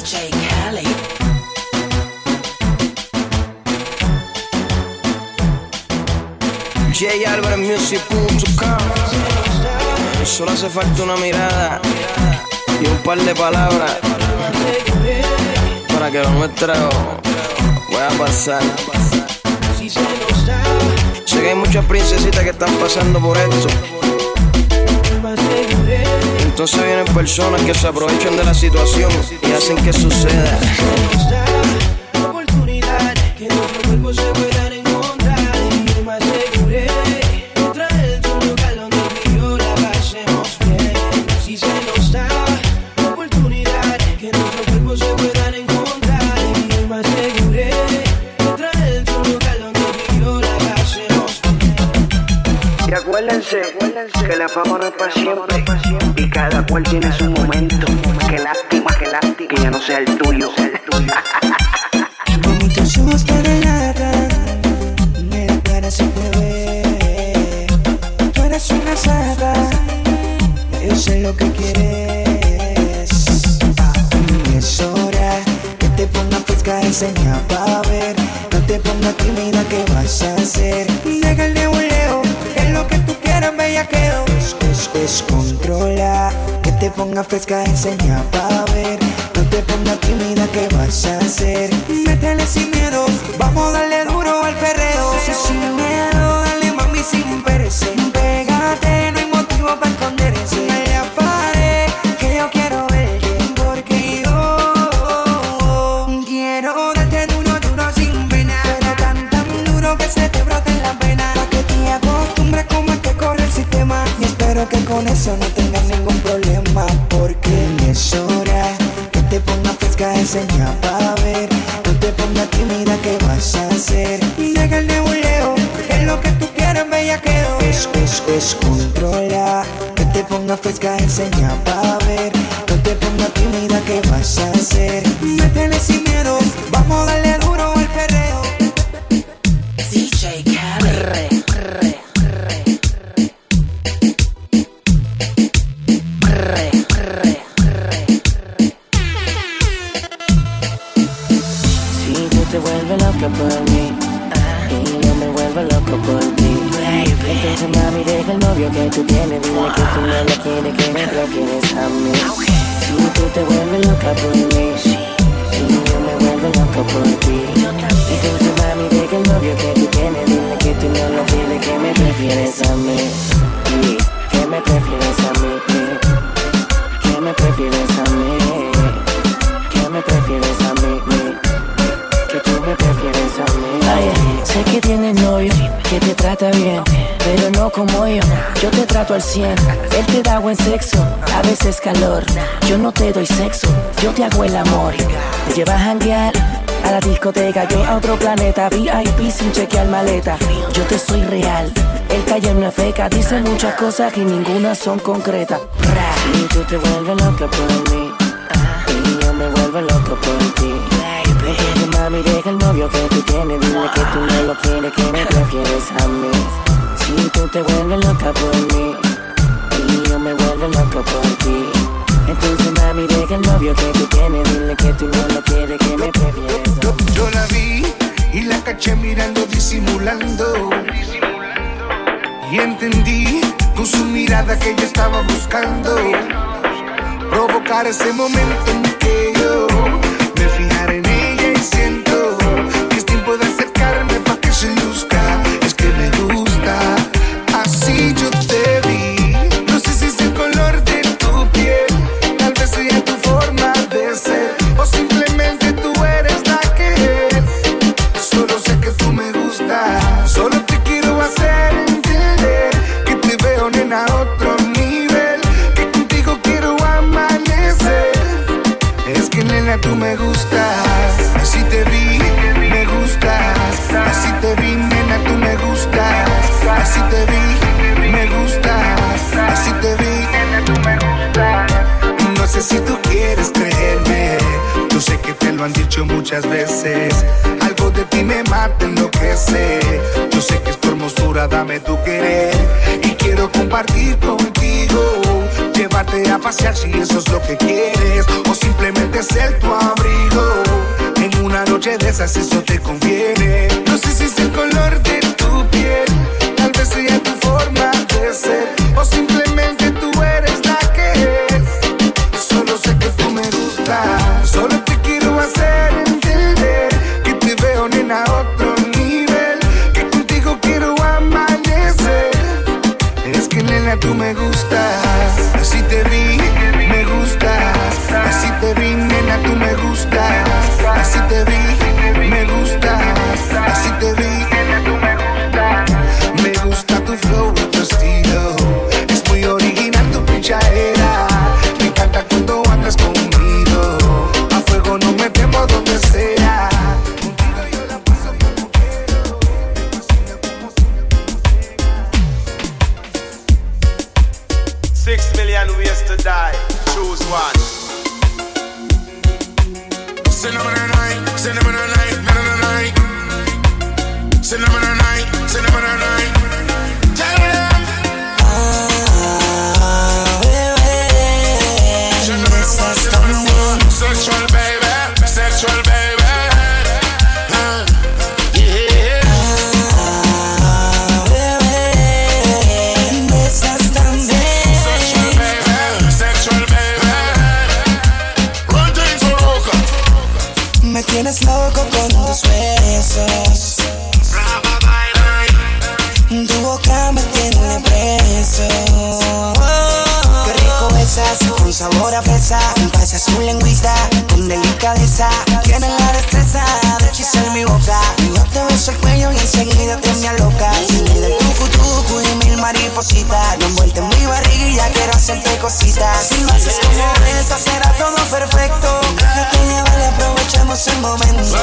DJ Khaled. JAlvarezMusic.com Solo hace falta una mirada y un par de palabras para que lo nuestro pueda pasar. Sé que hay muchas princesitas que están pasando por esto. Entonces vienen personas que se aprovechan de la situación y hacen que suceda. oportunidad que nuestro cuerpo se puedan encontrar y yo me aseguré de traerte a un lugar donde y yo la pasemos bien. Si se nos da oportunidad que nuestro cuerpo se puedan encontrar y yo me aseguré de traerte a un lugar donde y yo la pasemos bien. Y acuérdense, que la fama no es para siempre y cada cual tiene su momento. Que lástima, que lástima que ya no sea el tuyo. Bonitos ojos que relatan, mira cara se te ve. Tú eres una saga, yo sé lo que quieres. Ah, es hora que te pongas fresca, enseña pa' ver. No te pongas tímida, ¿qué vas a hacer? Deja el nebuleo, que es lo que tú quieras, bellaqueo. Te pongas fresca, enseña pa' ver. No te pongas tímida, ¿qué vas a hacer? Métele sin miedo, vamos a darle No te pongas tímida, ¿qué vas a hacer? Deja el nebuleo, que es lo que tú quieres, bellaqueo. Es, es, es controla, que te pongas fresca, enseña pa' ver. No te pongas tímida, ¿qué vas a hacer? Métele sin miedo, vamos a darle duro te vuelves loca por mí y yo me vuelvo loco por ti. Entonces mami deja el novio que tú tienes, dile que tú no lo quieres, que me prefieres a mí. Si tú te vuelves loca por mí y yo me vuelvo loco por ti. Entonces mami deja el novio que tú tienes, dile que tú no lo quieres, que me prefieres a mí. Que me prefieres a mí. Que me prefieres a mí. Que me prefieres a mí. Sé que tienes novio, que te trata bien, pero no como yo. Yo te trato al 100, él te da buen sexo, a veces calor. Yo no te doy sexo, yo te hago el amor. Te llevas a janguear a la discoteca, yo a otro planeta, VIP sin chequear maleta. Yo te soy real, el taller no es feca, dice muchas cosas y ninguna son concretas. Y tú te vuelves loca por mí, y yo me vuelvo loco por ti. Entonces, mami, deja el novio que tú tienes, dile que tú no lo quieres, que me prefieres a mí. Si tú te vuelves loca por mí, y yo me vuelvo loco por ti. Entonces, mami, deja el novio que tú tienes, dile que tú no lo quieres, que me prefieres a mí. Yo la vi y la caché mirando, disimulando. Y entendí con su mirada que ella estaba buscando provocar ese momento en que yo me fijara lo han dicho muchas veces. Algo de ti me mata, en lo que sé. Yo sé que es tu hermosura, dame tu querer. Y quiero compartir contigo. Llévate a pasear si eso es lo que quieres. O simplemente ser tu abrigo. En una noche de esas eso te conviene. No sé si es el color de sabor a fresa. Pasa su lengüita con delicadeza. Tienes la destreza de hechizar mi boca. Yo te beso el cuello y enseguida te me loca. El del tucu tucu y mil maripositas. No envuelta en mi barriga y ya quiero hacerte cositas. Si lo haces como esta será todo perfecto. Déjate llevar y aprovechemos el momento.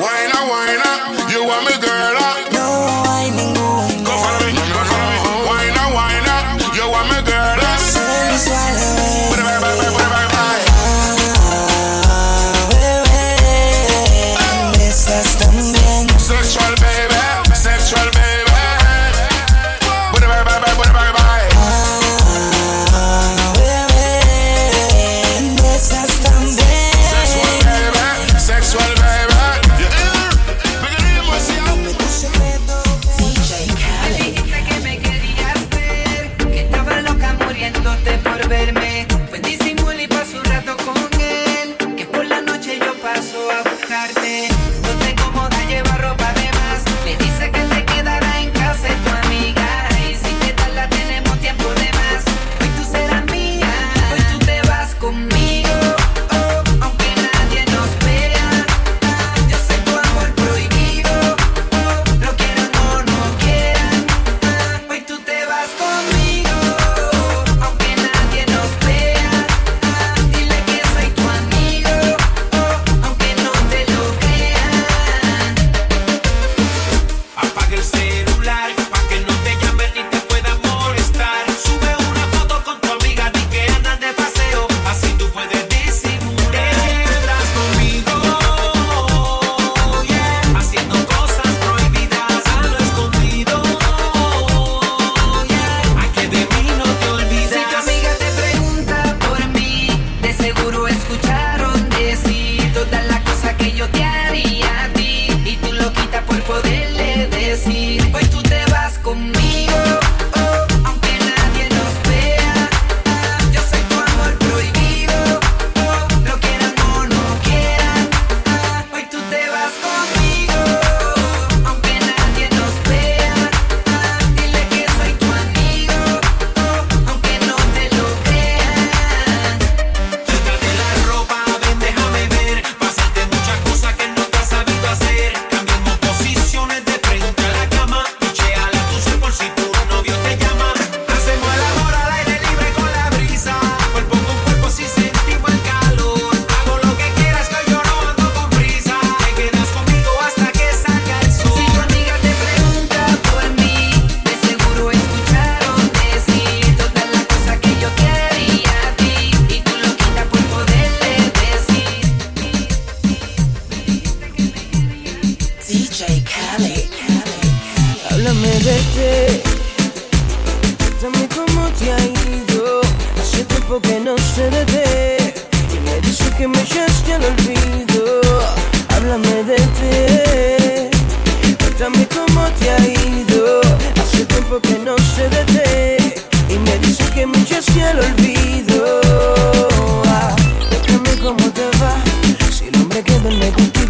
Buena, buena, you want me girl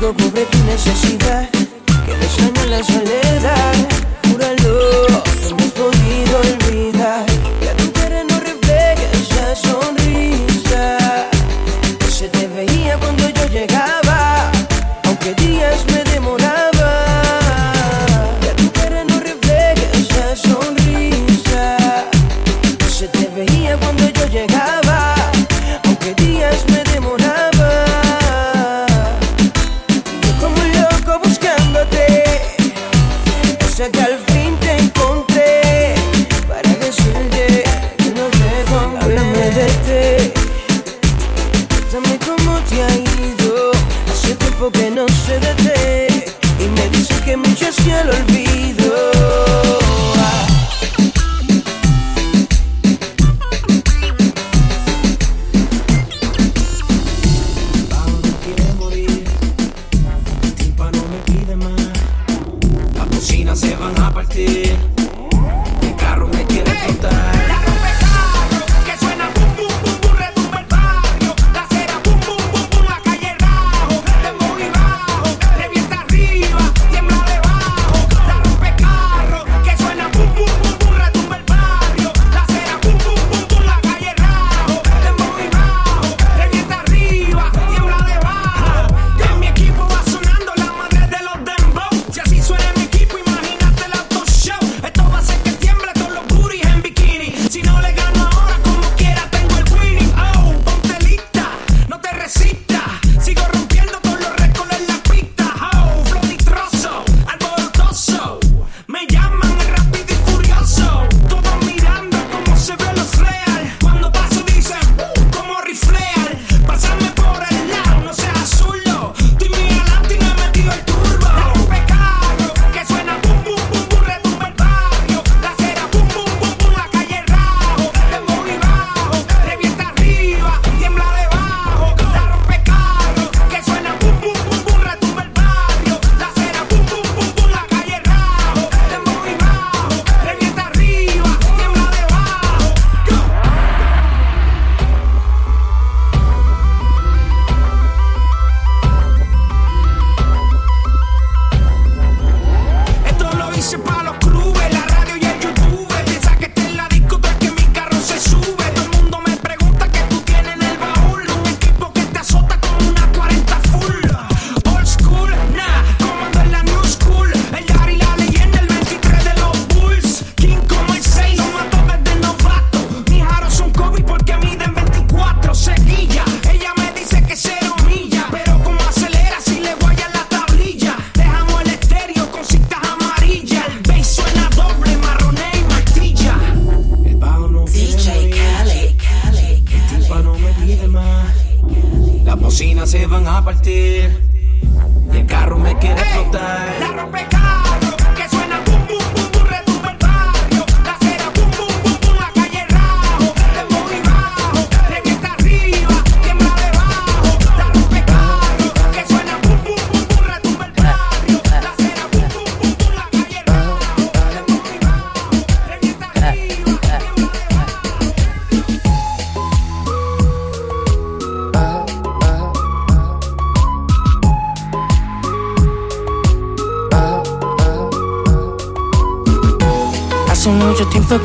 contigo cubre tu necesidad. Que me sueño la soledad. Júralo, no me podido olvidar. Que a tu cara no refleja esa sonrisa. Que se te veía cuando yo llegaba. Aunque días me demoraba. Que a tu cara no refleja esa sonrisa. Que se te veía cuando yo llegaba. Aunque días me ti.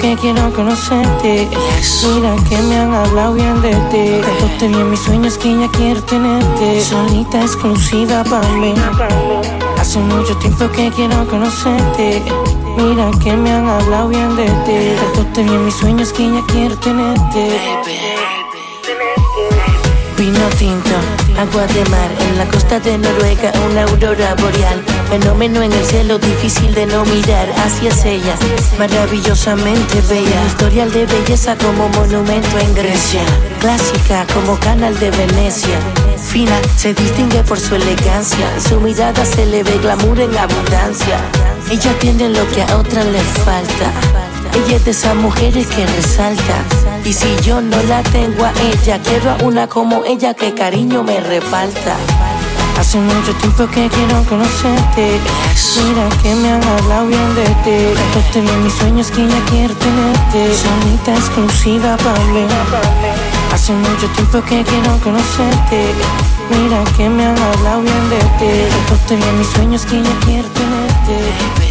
que quiero conocerte. Mira que me han hablado bien de ti. Te bien mis sueños que ya quiero tenerte. Solita exclusiva para mí. Hace mucho tiempo que quiero conocerte. Mira que me han hablado bien de ti. Te bien mis sueños que ya quiero tenerte. Vino tinto Agua de mar en la costa de Noruega, una aurora boreal. Fenómeno en el cielo, difícil de no mirar hacia ella. Maravillosamente bella, historial de belleza como monumento en Grecia. Clásica como canal de Venecia. Fina, se distingue por su elegancia. Su mirada se le ve glamour en abundancia. Ella tiene lo que a otras le falta. Ella es de esas mujeres que resalta. Y si yo no la tengo a ella, quiero a una como ella que cariño me reparta. Hace mucho tiempo que quiero conocerte. Mira que me han hablado bien de ti. Contaste bien mis sueños que ya quiero tenerte. Sonita exclusiva para mí. Hace mucho tiempo que quiero conocerte. Mira que me han hablado bien de ti. Contaste bien mis sueños que ya quiero tenerte.